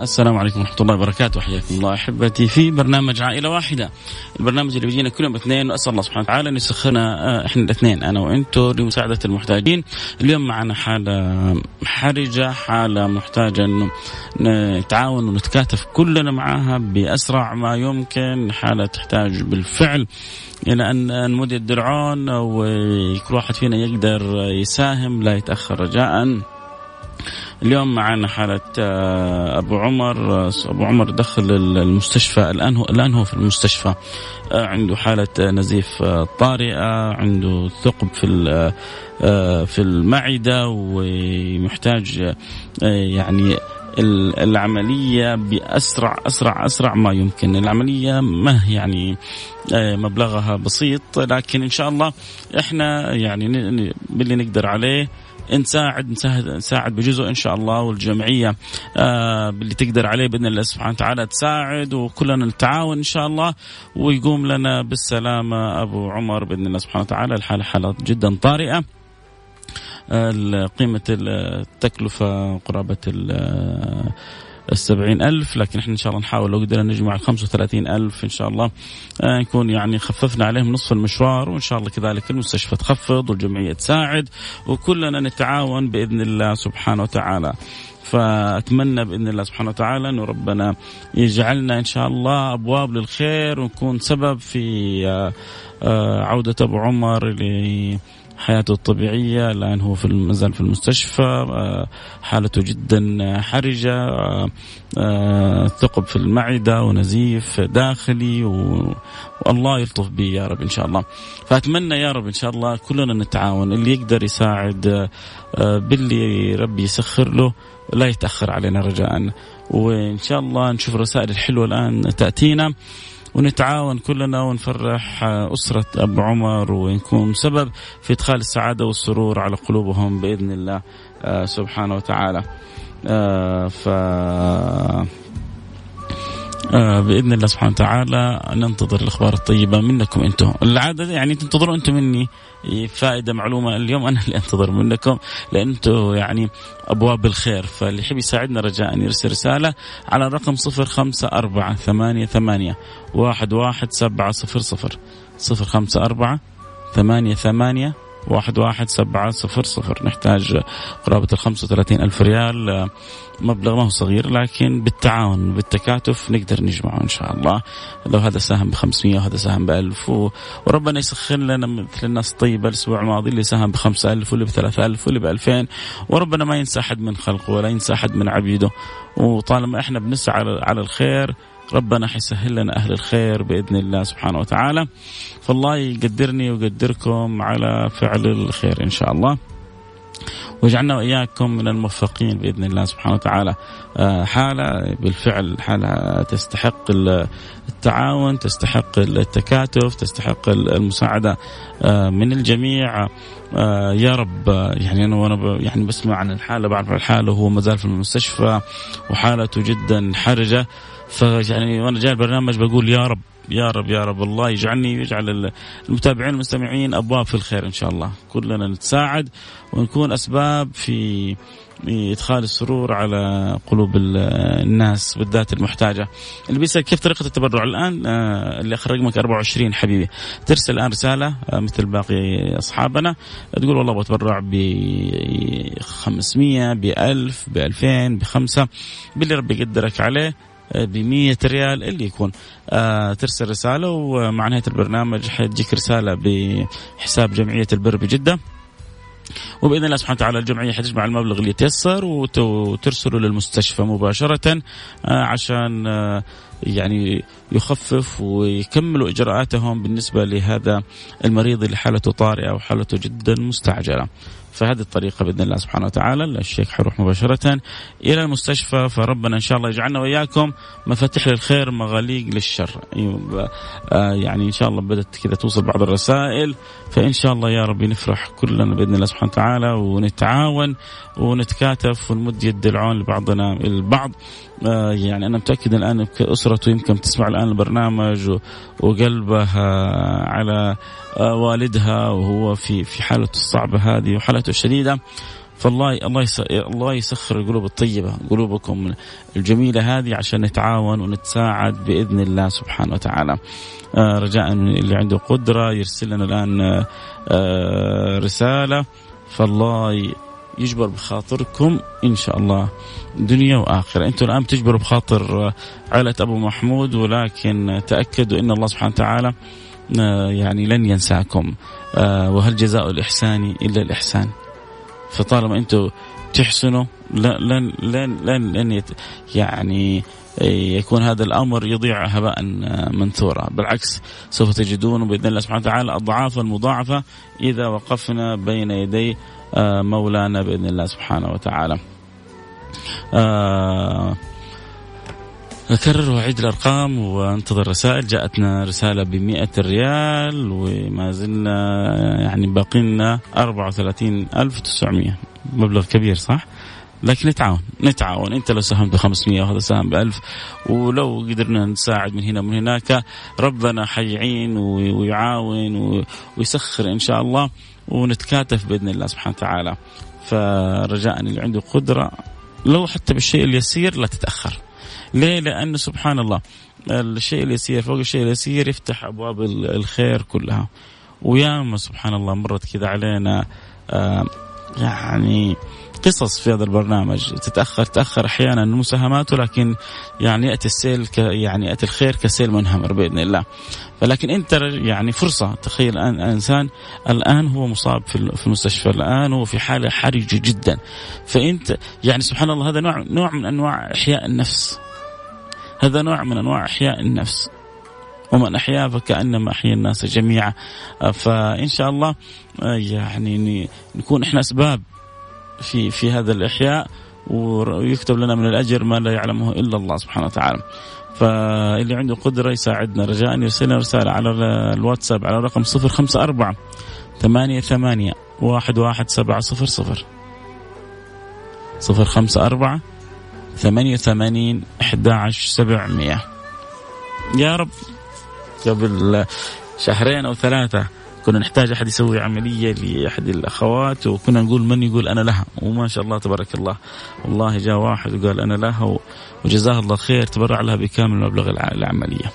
السلام عليكم ورحمة الله وبركاته. حياكم الله أحبتي في برنامج عائلة واحدة. البرنامج اللي بيجينا كل يوم اثنين وأسأل الله سبحانه وتعالى أن يسخرنا آه، إحنا الاثنين أنا وأنتو لمساعدة المحتاجين. اليوم معنا حالة حرجة حالة محتاجة أنه نتعاون ونتكاتف كلنا معها بأسرع ما يمكن. حالة تحتاج بالفعل إلى أن نمد الدرعون وكل واحد فينا يقدر يساهم لا يتأخر رجاءً. اليوم معنا حالة آه، أبو عمر. آه، أبو عمر دخل المستشفى الآن هو الآن هو في المستشفى. آه، عنده حالة نزيف طارئة عنده ثقب في في المعدة ومحتاج يعني العملية بأسرع أسرع أسرع ما يمكن. العملية ما يعني مبلغها بسيط لكن إن شاء الله إحنا يعني باللي نقدر عليه نساعد نساعد بجزء إن شاء الله والجمعية آه باللي تقدر عليه بإذن الله سبحانه وتعالى تساعد وكلنا نتعاون إن شاء الله. ويقوم لنا بالسلامة أبو عمر بإذن الله سبحانه وتعالى. الحالة حاله جدا طارئة. قيمة التكلفة قرابة السبعين ألف لكن إحنا إن شاء الله نحاول لو قدرنا نجمع الخمسة وثلاثين ألف إن شاء الله آه، نكون يعني خففنا عليهم نصف المشوار وإن شاء الله كذلك المستشفى تخفض والجمعية تساعد وكلنا نتعاون بإذن الله سبحانه وتعالى. فأتمنى بإذن الله سبحانه وتعالى إنه ربنا يجعلنا إن شاء الله أبواب للخير ونكون سبب في آه، آه، عودة أبو عمر حياته الطبيعية الآن هو في مازال في المستشفى آه، حالته جدا حرجة آه، آه، ثقب في المعدة ونزيف داخلي والله يلطف به يا رب إن شاء الله. فأتمنى يا رب إن شاء الله كلنا نتعاون اللي يقدر يساعد باللي ربي يسخر له لا يتأخر علينا رجاء. وإن شاء الله نشوف الرسائل الحلوة الآن تأتينا. ونتعاون كلنا ونفرح أسرة أبو عمر ونكون سبب في إدخال السعادة والسرور على قلوبهم بإذن الله آه، سبحانه وتعالى. آه، ف بإذن الله سبحانه وتعالى ننتظر الأخبار الطيبة منكم أنتم، العادة يعني تنتظروا أنتم مني. فائدة معلومة اليوم أنا اللي أنتظر منكم لأن أنتم يعني أبواب الخير. فاللي يحب يساعدنا رجاء يرسل رسالة على الرقم 054 ثمانية ثمانية واحد واحد سبعة صفر صفر. صفر خمسة أربعة ثمانية ثمانية واحد واحد سبعة صفر صفر. نحتاج قرابة الخمسة وثلاثين ألف ريال. مبلغ ما هو صغير لكن بالتعاون بالتكاتف نقدر نجمعه إن شاء الله. لو هذا ساهم ب 500 وهذا ساهم ب 1000 و... وربنا يسخر لنا مثل الناس الطيبة الأسبوع الماضي اللي ساهم ب 5000 واللي ب 3000 واللي ب 2000 وربنا ما ينسى أحد من خلقه ولا ينسى أحد من عبيده. وطالما إحنا بنسعى على الخير ربنا حيسهل لنا أهل الخير بإذن الله سبحانه وتعالى. فالله يقدرني ويقدركم على فعل الخير إن شاء الله. واجعلنا وإياكم من الموفقين بإذن الله سبحانه وتعالى. آه، حالة بالفعل حالة تستحق التعاون تستحق التكاتف تستحق المساعدة آه، من الجميع. آه، يا رب يعني أنا وأنا يعني بسمع عن الحالة بعرف الحالة وهو ما زال في المستشفى وحالته جدا حرجة. فيعني وأنا جاي البرنامج بقول يا رب يا رب يا رب. الله يجعلني ويجعل المتابعين المستمعين أبواب في الخير إن شاء الله. كلنا نتساعد ونكون أسباب في إدخال السرور على قلوب الناس بالذات المحتاجة. اللي بيسأل كيف طريقة التبرع؟ الآن آه، اللي اخر رقمك 24 حبيبي. ترسل الآن رسالة آه، مثل باقي أصحابنا. تقول والله بتبرع ب 500 ب 1000 ب 2000 ب 5 باللي ربي يقدرك عليه. ب 100 ريال اللي يكون آه ترسل رسالة ومع نهاية البرنامج حتجيك رسالة بحساب جمعية البر بجده وبإذن الله سبحانه وتعالى الجمعية حتجمع المبلغ اللي يتيسر وترسله للمستشفى مباشرة آه عشان آه يعني يخفف ويكملوا إجراءاتهم بالنسبة لهذا المريض اللي حالته طارئة وحالته جدا مستعجلة. فهذه الطريقة بإذن الله سبحانه وتعالى. الشيخ حيروح مباشرة إلى المستشفى فربنا إن شاء الله يجعلنا وإياكم مفاتيح للخير مغاليق للشر. آه، يعني إن شاء الله بدأت كذا توصل بعض الرسائل. فإن شاء الله يا رب نفرح كلنا بإذن الله سبحانه وتعالى ونتعاون ونتكاتف ونمد يد العون لبعضنا البعض. آه، يعني أنا متأكد الآن اسرته يمكن تسمع الآن البرنامج وقلبها على آه، والدها وهو في في حالته الصعبه هذه وحالته الشديدة. فالله الله الله يسخر القلوب الطيبة قلوبكم الجميلة هذه عشان نتعاون ونتساعد بإذن الله سبحانه وتعالى. آه، رجاء اللي عنده قدرة يرسل لنا الآن رسالة. فالله يجبر بخاطركم إن شاء الله دنيا وآخرة، أنتم الآن بتجبروا بخاطر عائلة أبو محمود ولكن تأكدوا إن الله سبحانه وتعالى آه، يعني لن ينساكم آه، وهل جزاء الإحسان إلا الإحسان. فطالما أنتم تحسنوا لن لن لن لن يعني يكون هذا الأمر يضيع هباء منثورا، بالعكس سوف تجدون بإذن الله سبحانه وتعالى أضعافا مضاعفة إذا وقفنا بين يدي آه، مولانا بإذن الله سبحانه وتعالى. آه، أكرر وأعيد الأرقام وانتظر رسائل. جاءتنا رسالة ب ريال وما زلنا يعني باقي لنا 34900 مبلغ كبير صح؟ لكن نتعاون نتعاون. انت لو ساهمت ب 500 وهذا ساهم ب 1000 ولو قدرنا نساعد من هنا ومن هناك ربنا حيعين ويعاون ويسخر إن شاء الله ونتكاتف بإذن الله سبحانه وتعالى. فرجاء اللي عنده قدرة لو حتى بالشيء اليسير لا تتأخر. ليه؟ لأنه سبحان الله الشيء اليسير فوق الشيء اليسير يفتح أبواب الخير كلها. وياما سبحان الله مرت كذا علينا آه يعني قصص في هذا البرنامج. تتأخر تاخر أحيانا المساهمات ولكن يعني يأتي السيل ك يعني يأتي الخير كسيل منهمر بإذن الله. فلكن أنت يعني فرصة. تخيل الان إنسان الآن هو مصاب في المستشفى. الآن هو في حالة حرجه جدا. فأنت يعني سبحان الله هذا نوع نوع من أنواع إحياء النفس. هذا نوع من أنواع أحياء النفس. ومن احيا فكأنما أحيا الناس جميعا. فإن شاء الله يعني نكون إحنا أسباب في في هذا الإحياء. ويكتب لنا من الأجر ما لا يعلمه إلا الله سبحانه وتعالى. فاللي عنده قدرة يساعدنا. رجاء يرسلنا رسالة على الواتساب على رقم 054 ثمانية ثمانية واحد واحد سبعة صفر صفر. صفر خمسة أربعة ثمانية ثمانين أحد عشر سبعمية. يا رب قبل شهرين أو ثلاثة كنا نحتاج أحد يسوي عملية لأحد الأخوات وكنا نقول من يقول أنا لها؟ وما شاء الله تبارك الله. والله جاء واحد وقال أنا لها وجزاه الله خير تبرع لها بكامل مبلغ العملية.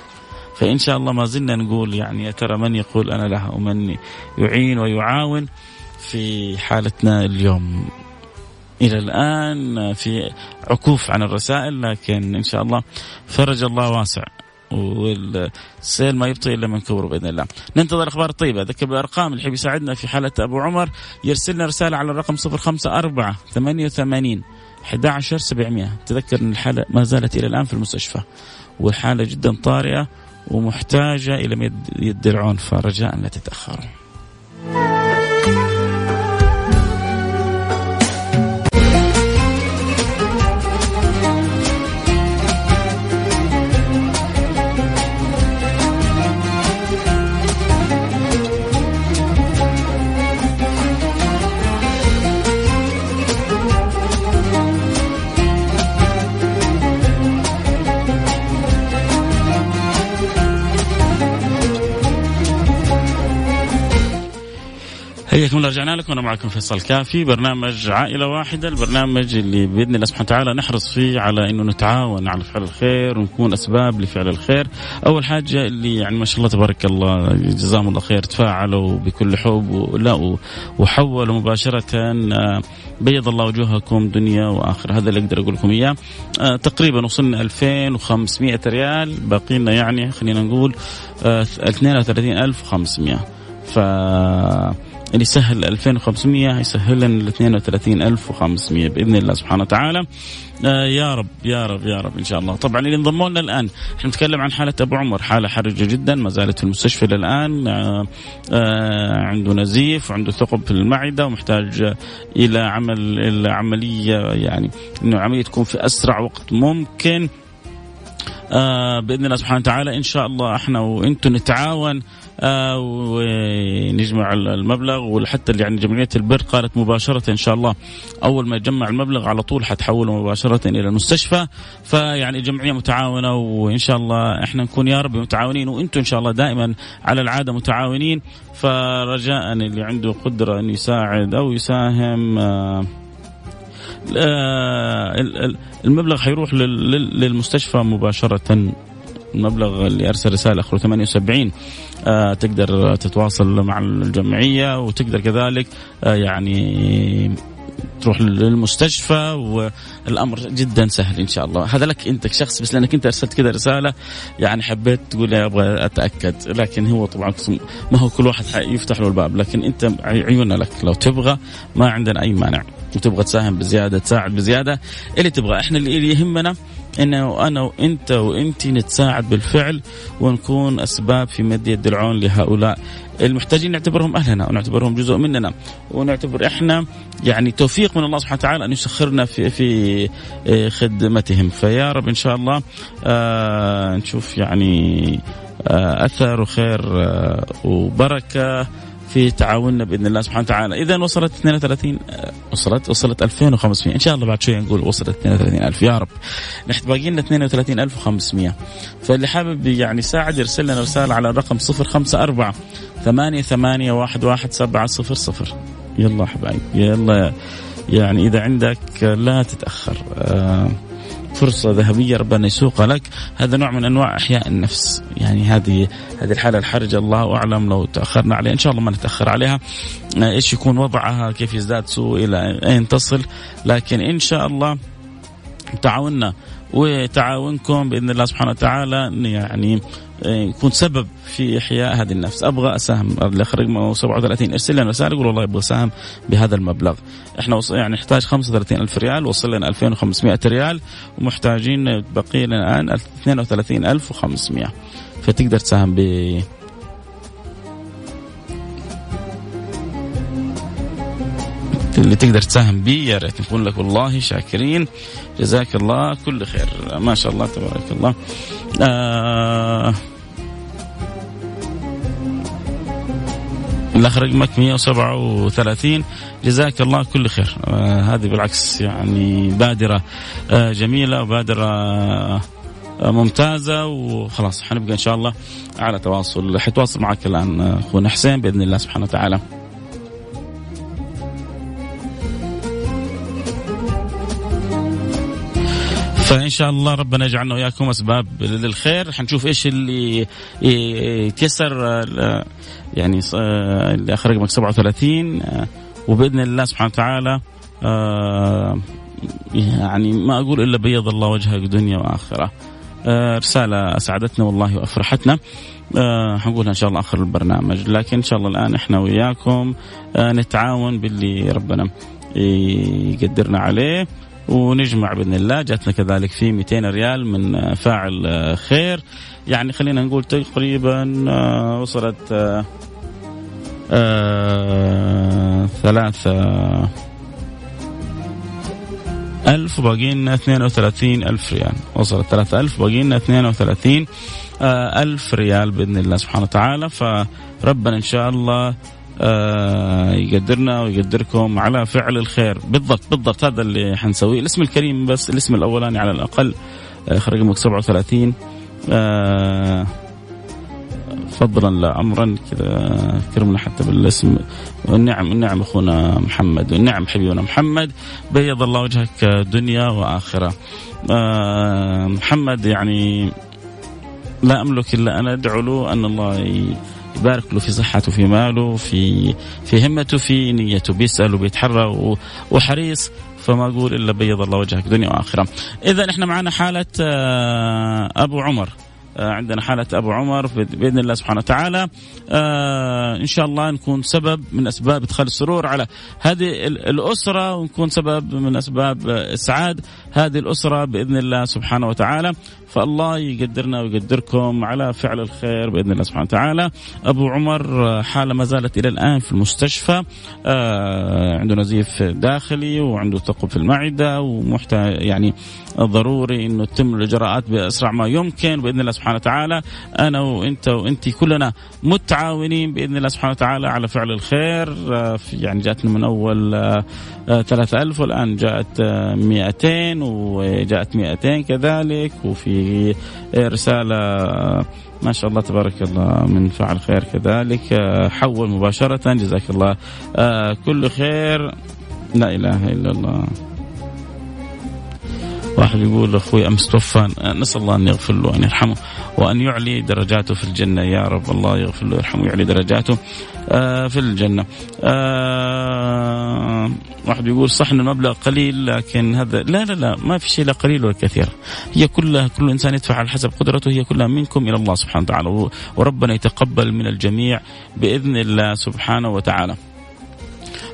فإن شاء الله ما زلنا نقول يعني يا ترى من يقول أنا لها ومن يعين ويعاون في حالتنا اليوم. إلى الآن في عكوف عن الرسائل لكن إن شاء الله فرج الله واسع والسيل ما يبطئ إلا من كبره بإذن الله. ننتظر الاخبار الطيبه، ذكر بالأرقام اللي يحب يساعدنا في حالة أبو عمر يرسل لنا رسالة على الرقم 054 88 11700 تذكر إن الحالة ما زالت إلى الآن في المستشفى والحالة جدا طارئة ومحتاجة إلى يد العون فرجاء لا تتأخروا. الله رجعنا لكم. أنا معكم فيصل كافي. برنامج عائلة واحدة البرنامج اللي بإذن الله سبحانه وتعالى نحرص فيه على إنه نتعاون على فعل الخير ونكون أسباب لفعل الخير. أول حاجة اللي يعني ما شاء الله تبارك الله جزاهم الله خير تفاعلوا بكل حب ولا وحولوا مباشرة آه، بيض الله وجوهكم دنيا وآخرة. هذا اللي أقدر أقول لكم إياه. آه، تقريبا وصلنا 2500 ريال. باقي لنا يعني خلينا نقول 32500 آه، ف اللي يسهل 2500 يسهل لنا ال 32500 بإذن الله سبحانه وتعالى. آه يا رب يا رب يا رب إن شاء الله. طبعا اللي انضموا لنا الآن إحنا نتكلم عن حالة أبو عمر حالة حرجة جدا ما زالت في المستشفى الان آه آه عنده نزيف وعنده ثقب في المعدة ومحتاج إلى عمل إلى عمليه يعني إنه عمليه تكون في أسرع وقت ممكن. آه بإذن الله سبحانه وتعالى إن شاء الله إحنا وأنتم نتعاون. ونجمع المبلغ وحتى يعني جمعية البر قالت مباشرة إن شاء الله أول ما يجمع المبلغ على طول حتحوله مباشرة إلى المستشفى. فيعني جمعية متعاونة وإن شاء الله إحنا نكون يا رب متعاونين وأنتم إن شاء الله دائما على العادة متعاونين. فرجاء اللي عنده قدرة انه يساعد أو يساهم آه المبلغ حيروح للمستشفى مباشرة. المبلغ اللي ارسل رساله اخره 78 آه تقدر تتواصل مع الجمعية وتقدر كذلك آه يعني تروح للمستشفى والأمر جدا سهل إن شاء الله. هذا لك أنت شخص بس لأنك أنت أرسلت كذا رسالة يعني حبيت تقول أبغى أتأكد. لكن هو طبعا ما هو كل واحد يفتح له الباب. لكن أنت عيوننا لك. لو تبغى ما عندنا أي مانع. وتبغى تساهم بزيادة تساعد بزيادة. اللي تبغى. إحنا اللي يهمنا إنه أنا وإنت وانت نتساعد بالفعل ونكون أسباب في مد يد العون لهؤلاء المحتاجين. نعتبرهم أهلنا ونعتبرهم جزء مننا ونعتبر إحنا يعني توفيق من الله سبحانه وتعالى أن يسخرنا في في آه، خدمتهم. فيا رب إن شاء الله آه نشوف يعني آه أثر وخير آه وبركة. في تعاوننا بإذن الله سبحانه وتعالى. اذا وصلت 32 وصلت وصلت 2500 إن شاء الله بعد شوي نقول وصلت 32000 يا رب. نحن باقي لنا 32500 فاللي حابب يعني يساعد يرسل لنا رسالة على الرقم 054 ثمانية ثمانية واحد واحد سبعة صفر صفر. يلا حبايب يلا يعني إذا عندك لا تتأخر. آه فرصة ذهبية ربنا يسوقها لك. هذا نوع من أنواع إحياء النفس. يعني هذه هذه الحالة الحرجة الله أعلم لو تأخرنا عليها. إن شاء الله ما نتأخر عليها. آه، إيش يكون وضعها كيف يزداد سوء إلى أين تصل. لكن إن شاء الله تعاوننا. وتعاونكم بإذن الله سبحانه وتعالى. يعني يكون سبب في إحياء هذه النفس. أبغى أساهم الاخ رقمه 37 ارسل لنا رسالة يقول والله أبغى أساهم بهذا المبلغ. إحنا يعني نحتاج 35 ألف ريال وصل لنا 2500 ريال ومحتاجين بقي لنا الآن 32500 فتقدر تساهم ب اللي تقدر تساهم بي يا ريت نقول لك والله شاكرين. جزاك الله كل خير. ما شاء الله تبارك الله. آه الأخ رقمك 137 جزاك الله كل خير. آه هذه بالعكس يعني بادرة آه جميلة وبادرة آه ممتازة. وخلاص حنبقى إن شاء الله على تواصل. حيتواصل معك الآن أخونا حسين بإذن الله سبحانه وتعالى. فإن شاء الله ربنا يجعلنا وإياكم أسباب للخير حنشوف إيش اللي يتيسر يعني اللي اخر رقمك 37 وبإذن الله سبحانه وتعالى آه، يعني ما أقول إلا بيض الله وجهك دنيا وآخرة. آه، رسالة أسعدتنا والله وأفرحتنا. حنقولها إن شاء الله آخر البرنامج لكن إن شاء الله الآن إحنا وياكم نتعاون باللي ربنا يقدرنا عليه ونجمع بإذن الله. جاتنا كذلك في 200 ريال من فاعل خير. يعني خلينا نقول تقريبا آه، وصلت آه، آه، ثلاثة ألف وباقي لنا 32 ألف ريال. وصلت 3 ألف وباقي لنا 32 ألف ريال بإذن الله سبحانه وتعالى. فربنا إن شاء الله يقدرنا ويقدركم على فعل الخير. بالضبط بالضبط هذا اللي حنسويه. الاسم الكريم بس الاسم الأولاني على الأقل. آه رقمك 37 آه فضلا لا امرا كذا كرمنا حتى بالاسم. والنعم النعم أخونا محمد والنعم حبيبنا محمد. بيض الله وجهك دنيا وآخرة. آه محمد يعني لا أملك إلا أن أدعو له أن الله يبارك له في صحته في ماله في في همته في نيته. بيسأل وبيتحرى وحريص فما أقول إلا بيض الله وجهك دنيا وآخرة. إذا إحنا معنا حالة آه، أبو عمر. عندنا حالة أبو عمر بإذن الله سبحانه وتعالى. إن شاء الله نكون سبب من أسباب إدخال السرور على هذه الأسرة ونكون سبب من أسباب إسعاد هذه الأسرة بإذن الله سبحانه وتعالى. فالله يقدرنا ويقدركم على فعل الخير بإذن الله سبحانه وتعالى. أبو عمر حالة ما زالت إلى الآن في المستشفى. آه عنده نزيف داخلي وعنده ثقب في المعدة ومحتاج يعني ضروري إنه تتم الإجراءات بأسرع ما يمكن. بإذن الله سبحانه وتعالى. أنا وإنت وانت كلنا متعاونين بإذن الله سبحانه وتعالى على فعل الخير. آه يعني جاتنا من أول آه 3000 والآن جاءت 200 وجاءت 200 كذلك. وفي رسالة ما شاء الله تبارك الله من فعل خير كذلك. حول مباشرة. جزاك الله كل خير. لا إله إلا الله. واحد يقول أخوي أمس توفى نسأل الله أن يغفر له وان يرحمه وأن يعلي درجاته في الجنة يا رب الله يغفر له ويرحمه ويعلي درجاته في الجنة. واحد يقول صح ان المبلغ قليل لكن هذا لا لا لا ما في شيء لا قليل ولا كثير. هي كلها كل إنسان يدفع على حسب قدرته هي كلها منكم إلى الله سبحانه وتعالى وربنا يتقبل من الجميع بإذن الله سبحانه وتعالى.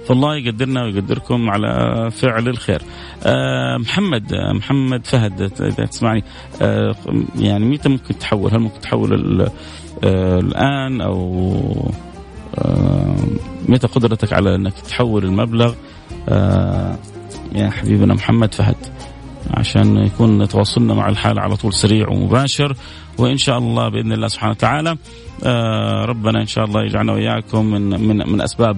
فالله يقدرنا ويقدركم على فعل الخير. آه محمد آه محمد فهد إذا تسمعني. آه يعني متى ممكن تحول؟ هل ممكن تحول الآن أو متى قدرتك على أنك تحول المبلغ؟ يا حبيبنا محمد فهد. عشان يكون تواصلنا مع الحالة على طول سريع ومباشر. وإن شاء الله بإذن الله سبحانه وتعالى آه ربنا إن شاء الله يجعلنا وإياكم من, من, من أسباب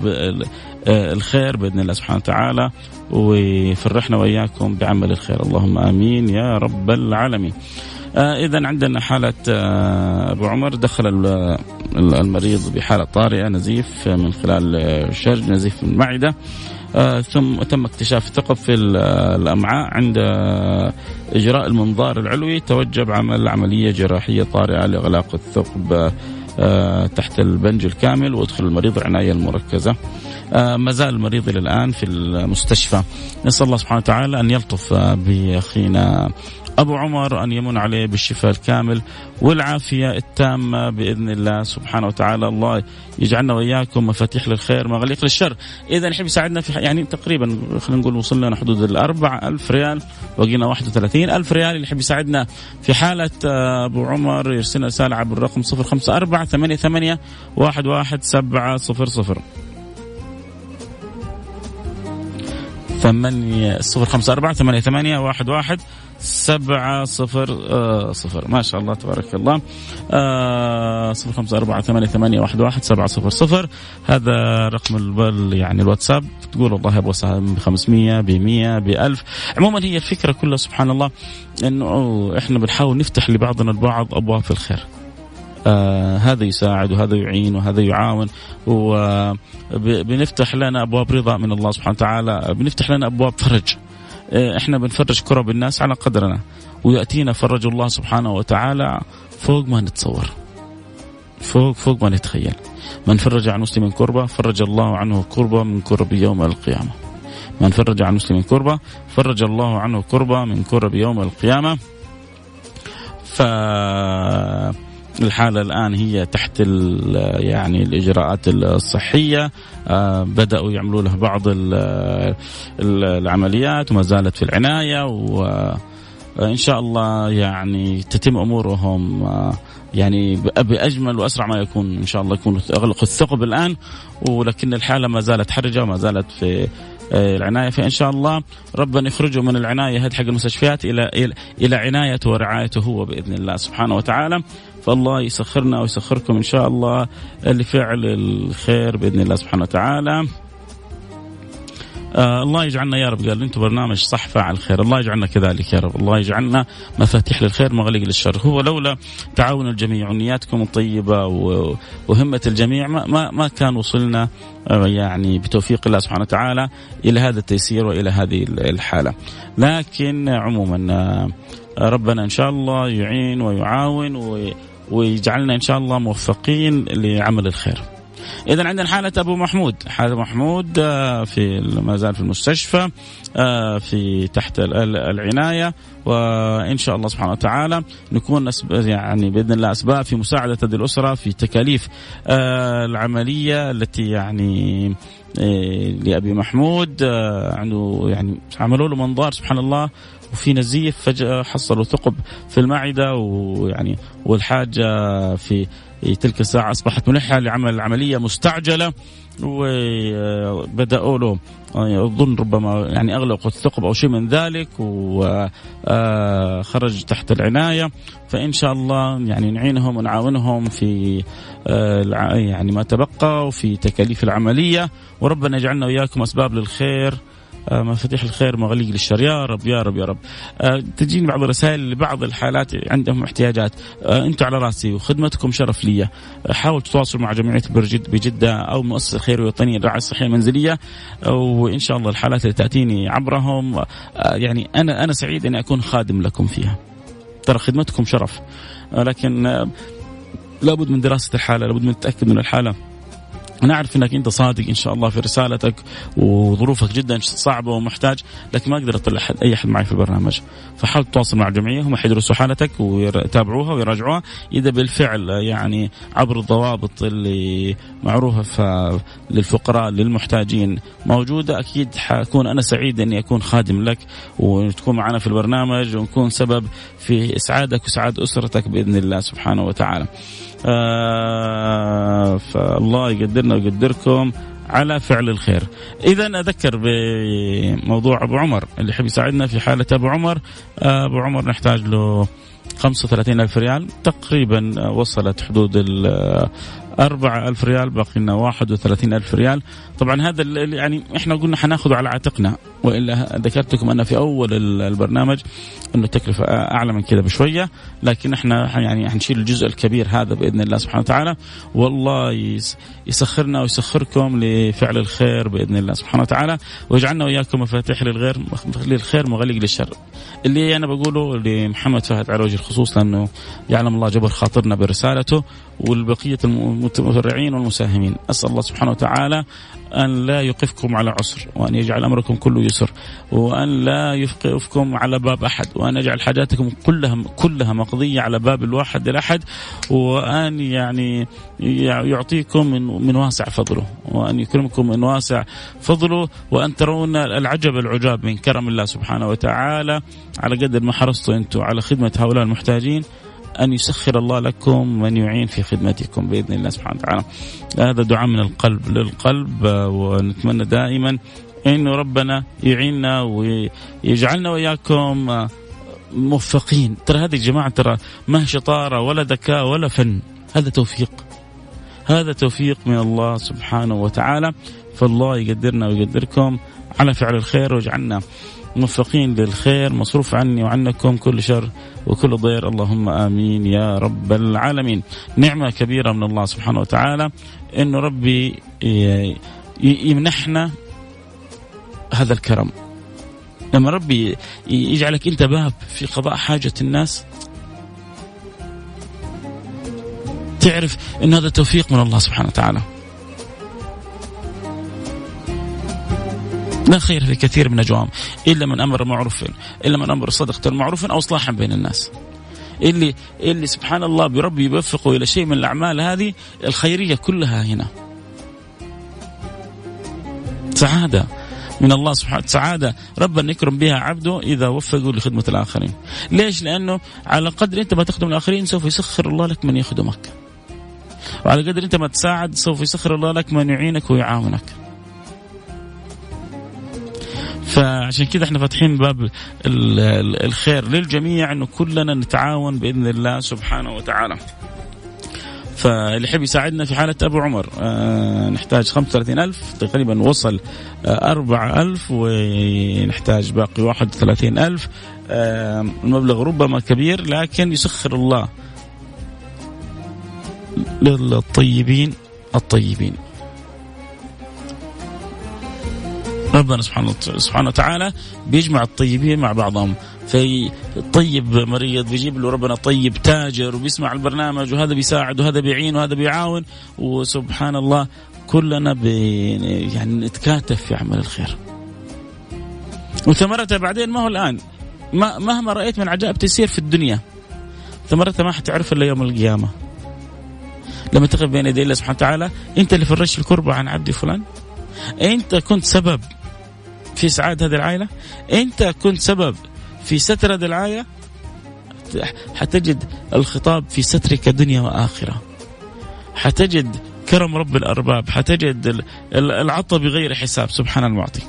الخير بإذن الله سبحانه وتعالى ويفرحنا وإياكم بعمل الخير. اللهم آمين يا رب العالمين. آه إذا عندنا حالة آه أبو عمر دخل المريض بحالة طارئة نزيف من خلال شرج نزيف في المعدة آه ثم تم اكتشاف ثقب في الأمعاء عند إجراء المنظار العلوي توجب عمل عملية جراحية طارئة لاغلاق الثقب آه تحت البنج الكامل وادخل المريض العناية المركزة. آه ما زال المريض إلى الآن في المستشفى. نسأل الله سبحانه وتعالى أن يلطف بأخينا أبو عمر أن يمن عليه بالشفاء الكامل والعافية التامة بإذن الله سبحانه وتعالى. الله يجعلنا وإياكم مفاتيح للخير مغاليق للشر. إذا يحب يساعدنا في يعني تقريبا خلينا نقول وصلنا لنا حدود الأربع ألف ريال بقينا 31 ألف ريال. اللي يحب يساعدنا في حالة أبو عمر يرسلنا رسالة عبر الرقم 054 88 11700 ثمانية صفر خمسة أربعة ثمانية ثمانية واحد واحد سبعة صفر آه صفر. ما شاء الله تبارك الله. آه صفر خمسة أربعة ثمانية ثمانية واحد واحد سبعة صفر صفر. هذا رقم البل يعني الواتساب. تقول والله أبغى سهم ب 500 ب 100 ب 1000 عموما هي الفكرة كلها سبحان الله إنه إحنا بنحاول نفتح لبعضنا البعض أبواب الخير. آه هذا يساعد وهذا يعين وهذا يعاون. وبنفتح لنا أبواب رضا من الله سبحانه وتعالى. بنفتح لنا أبواب فرج. آه إحنا بنفرج كرب الناس على قدرنا. ويأتينا فرج الله سبحانه وتعالى فوق ما نتصور. فوق فوق ما نتخيل. من فرج عن مسلم كربة فرج الله عنه كربة من كرب يوم القيامة. من فرج عن مسلم كربة فرج الله عنه كربة من كرب يوم القيامة. ف الحالة الآن هي تحت يعني الإجراءات الصحية. آه بدأوا يعملوا له بعض العمليات وما زالت في العناية وإن شاء الله يعني تتم أمورهم. آه يعني بأجمل وأسرع ما يكون إن شاء الله يكون أغلق الثقب الآن. ولكن الحالة ما زالت حرجة وما زالت في العناية. فإن شاء الله ربنا يخرجه من العناية هذه حق المستشفيات إلى إلى عنايته ورعايته هو باذن الله سبحانه وتعالى. فالله يسخرنا ويسخركم إن شاء الله لفعل الخير بإذن الله سبحانه وتعالى. آه الله يجعلنا يا رب. قال أنتم برنامج صح فاعل خير. الله يجعلنا كذلك يا رب. الله يجعلنا مفاتيح للخير مغاليق للشر. هو لولا تعاون الجميع ونياتكم الطيبة وهمة الجميع ما, ما, كان وصلنا آه يعني بتوفيق الله سبحانه وتعالى إلى هذا التيسير وإلى هذه الحالة. لكن عموما آه ربنا إن شاء الله يعين ويعاون ويجعلنا إن شاء الله موفقين لعمل الخير. اذا عندنا حالة أبو محمود. حالة محمود آه، في ما زال في المستشفى آه، في تحت العناية وإن شاء الله سبحانه وتعالى نكون يعني بإذن الله أسباب في مساعدة هذه الأسرة في تكاليف آه، العملية التي يعني لأبي محمود عنده يعني عملوا له منظار سبحان الله وفي نزيف فجأة حصلوا ثقب في المعدة ويعني والحاجة في تلك الساعة أصبحت ملحة لعمل العملية مستعجلة وبدأوا له أظن ربما يعني أغلقوا الثقب أو شيء من ذلك وخرج تحت العناية. فإن شاء الله يعني نعينهم ونعاونهم في يعني ما تبقى وفي تكاليف العملية. وربنا يجعلنا وإياكم أسباب للخير. مفاتيح الخير مغاليق للشر يا رب يا رب يا رب. آه، تجيني بعض الرسائل لبعض الحالات عندهم احتياجات. آه، أنتم على راسي وخدمتكم شرف لي حاول تتواصل مع جمعية برجد بجدة أو مؤسسة خير وطنيه للرعايه الصحيه المنزلية. وإن شاء الله الحالات اللي تأتيني عبرهم. يعني أنا أنا سعيد إني أكون خادم لكم فيها. ترى خدمتكم شرف. لكن لابد من دراسة الحالة لابد من التأكد من الحالة. أنا اعرف إنك أنت صادق إن شاء الله في رسالتك وظروفك جدا صعبة ومحتاج لكن ما أقدر اطلع حد أي أحد معي في البرنامج فحاول تتواصل مع الجمعيه هم حيدرسوا حالتك ويتابعوها ويراجعوها إذا بالفعل يعني عبر الضوابط اللي معروفة للفقراء للمحتاجين موجودة أكيد حكون أنا سعيد إني أكون خادم لك وتكون معنا في البرنامج ونكون سبب في إسعادك وسعاد أسرتك بإذن الله سبحانه وتعالى. آه فالله يقدرنا ويقدركم على فعل الخير. إذا أذكر بموضوع أبو عمر اللي يحب يساعدنا في حالة أبو عمر. آه أبو عمر نحتاج له 35 ألف ريال. تقريبا وصلت حدود ال أربعة ألف ريال باقي لنا واحد وثلاثين ألف ريال. طبعا هذا يعني إحنا قلنا حناخذه على عاتقنا. وإلا ذكرتكم أن في أول البرنامج أنه التكلفة أعلى من كذا بشوية لكن إحنا يعني حنشيل الجزء الكبير هذا بإذن الله سبحانه وتعالى. والله يسخرنا ويسخركم لفعل الخير بإذن الله سبحانه وتعالى. ويجعلنا وإياكم مفاتيح للغير للخير مغلق للشر. اللي أنا بقوله لمحمد فهد على وجه الخصوص لأنه يعلم الله جبر خاطرنا برسالته والبقية المتفرعين والمساهمين. أسأل الله سبحانه وتعالى أن لا يوقفكم على عسر وأن يجعل أمركم كله يسر وأن لا يوقفكم على باب أحد وأن يجعل حاجاتكم كلها كلها مقضية على باب الواحد الأحد وأن يعني يعطيكم من من واسع فضله وأن يكرمكم من واسع فضله وأن ترون العجب العجاب من كرم الله سبحانه وتعالى على قدر ما حرصتوا أنتم على خدمة هؤلاء المحتاجين. أن يسخر الله لكم من يعين في خدمتكم بإذن الله سبحانه وتعالى. هذا دعاء من القلب للقلب ونتمنى دائما أنه ربنا يعيننا ويجعلنا وإياكم موفقين. ترى هذه الجماعة ترى ما هي شطارة ولا ذكاء ولا فن. هذا توفيق. هذا توفيق من الله سبحانه وتعالى. فالله يقدرنا ويقدركم. على فعل الخير واجعلنا موفقين للخير مصروف عني وعنكم كل شر وكل ضير. اللهم آمين يا رب العالمين. نعمة كبيرة من الله سبحانه وتعالى إنه ربي يمنحنا هذا الكرم. لما ربي يجعلك أنت باب في قضاء حاجة الناس تعرف إن هذا توفيق من الله سبحانه وتعالى. لا خير في كثير من نجواهم إلا من أمر معروف إلا من أمر صدقه معروف أو إصلاحا بين الناس اللي اللي سبحان الله بربي يوفقه إلى شيء من الأعمال هذه الخيرية كلها هنا سعادة من الله سبحانه سعادة ربنا يكرم بها عبده إذا وفقه لخدمة الآخرين. ليش؟ لأنه على قدر أنت ما تخدم الآخرين سوف يسخر الله لك من يخدمك. وعلى قدر أنت ما تساعد سوف يسخر الله لك من يعينك ويعاونك. فعشان كذا إحنا فاتحين باب الخير للجميع انه كلنا نتعاون بإذن الله سبحانه وتعالى. فاللي يحب يساعدنا في حالة أبو عمر آه نحتاج 35 ألف تقريبا وصل آه 4 ألف ونحتاج باقي 31 ألف آه المبلغ ربما كبير لكن يسخر الله للطيبين الطيبين ربنا سبحانه سبحانه وتعالى بيجمع الطيبين مع بعضهم. في طيب مريض بيجيب له ربنا طيب تاجر وبيسمع البرنامج وهذا بيساعد وهذا بيعين وهذا بيعاون. وسبحان الله كلنا يعني نتكاتف في عمل الخير. وثمرتها بعدين ما هو الآن. ما مهما رأيت من عجائب تسير في الدنيا. ثمرتها ما حتعرف إلا يوم القيامة. لما تقف بين يدي الله سبحانه وتعالى أنت اللي فرجت الكربة عن عبد فلان. أنت كنت سبب. في سعادة هذه العائلة؟ أنت كنت سبب في ستر هذه العائلة؟ حتجد الخطاب في سترك دنيا وآخرة. حتجد كرم رب الأرباب. حتجد العطاء بغير حساب. سبحان المعطي.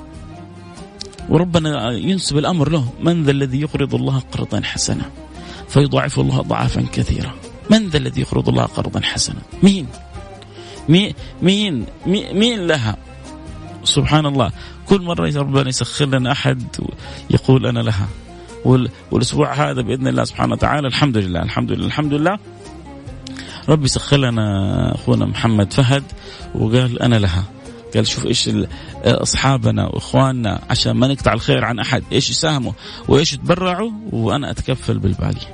وربنا ينسب الأمر له. من ذا الذي يقرض الله قرضا حسنا؟ فيضاعف الله أضعافا كثيرة من ذا الذي يقرض الله قرضا حسنا؟ مين؟ مين؟ مين مين لها؟ سبحان الله. كل مرة ربنا يسخر لنا أحد يقول أنا لها. والأسبوع هذا بإذن الله سبحانه وتعالى الحمد لله الحمد لله الحمد لله. ربي سخر لنا أخونا محمد فهد وقال أنا لها. قال شوف إيش أصحابنا وإخواننا عشان ما نقطع الخير عن أحد. إيش يساهموا وإيش يتبرعوا وأنا أتكفل بالباقي.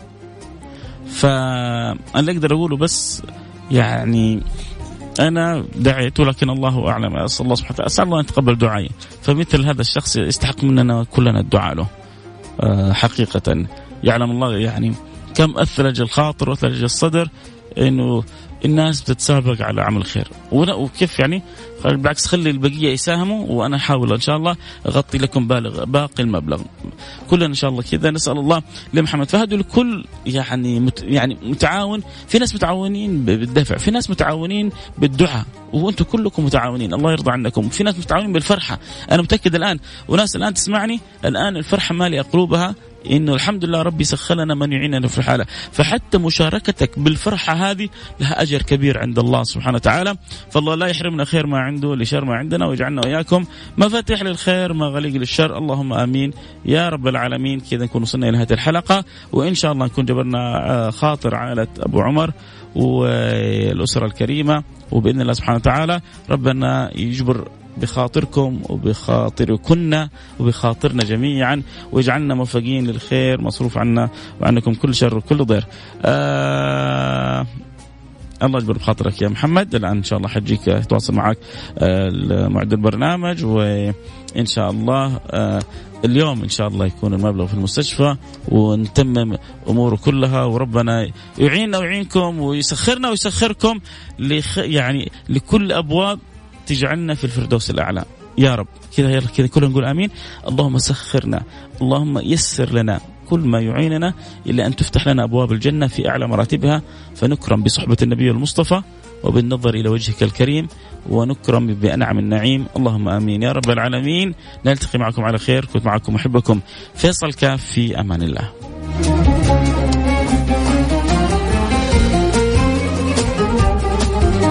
فانا أقدر أقوله بس يعني أنا دعيت ولكن الله أعلم. أسأل الله سبحانه وتعالى. أسأل الله أن يتقبل دعائي. فمثل هذا الشخص يستحق مننا كلنا الدعاء له. آه، حقيقة. يعلم الله يعني كم أثلج الخاطر وأثلج الصدر إنه الناس بتتسابق على عمل خير. وكيف يعني؟ بالعكس خلي البقية يساهموا وأنا أحاول إن شاء الله أغطي لكم بالغ باقي المبلغ. كلنا إن شاء الله كذا. نسأل الله لمحمد فهد ولكل يعني مت يعني متعاون. في ناس متعاونين بالدفع في ناس متعاونين بالدعاء وأنتم كلكم متعاونين. الله يرضى عنكم. في ناس متعاونين بالفرحة. أنا متأكد الآن وناس الآن تسمعني الآن الفرحة مالئه قلوبها إنه الحمد لله ربي سخر لنا من يعيننا في الحاله فحتى مشاركتك بالفرحة هذه لها أجر كبير عند الله سبحانه وتعالى. فالله لا يحرمنا خير ما عنده لشر ما عندنا ويجعلنا وإياكم مفاتيح للخير ما غليق للشر. اللهم آمين. يا رب العالمين. كذا نكون وصلنا إلى هذه الحلقة. وإن شاء الله نكون جبرنا آه، خاطر عائله أبو عمر والأسرة الكريمة. وبإذن الله سبحانه وتعالى ربنا يجبر بخاطركم وبخاطركن وبخاطرنا جميعا. واجعلنا موفقين للخير مصروف عنا وعنكم كل شر وكل ضير. آه الله يجبر بخاطرك يا محمد. الآن إن شاء الله حجيك يتواصل معك آه، معد البرنامج. وإن شاء الله آه، اليوم إن شاء الله يكون المبلغ في المستشفى ونتمم اموره كلها. وربنا يعيننا ويعينكم ويسخرنا ويسخركم يعني لكل أبواب تجعلنا في الفردوس الأعلى. يا رب. كذا يلا كذا كلنا نقول آمين. اللهم سخرنا. اللهم يسر لنا كل ما يعيننا إلا أن تفتح لنا أبواب الجنة في أعلى مراتبها. فنكرم بصحبة النبي المصطفى وبالنظر إلى وجهك الكريم ونكرم بأنعم النعيم. اللهم آمين. يا رب العالمين. نلتقي معكم على خير. كنت معكم أحبكم. فيصل كاف في أمان الله.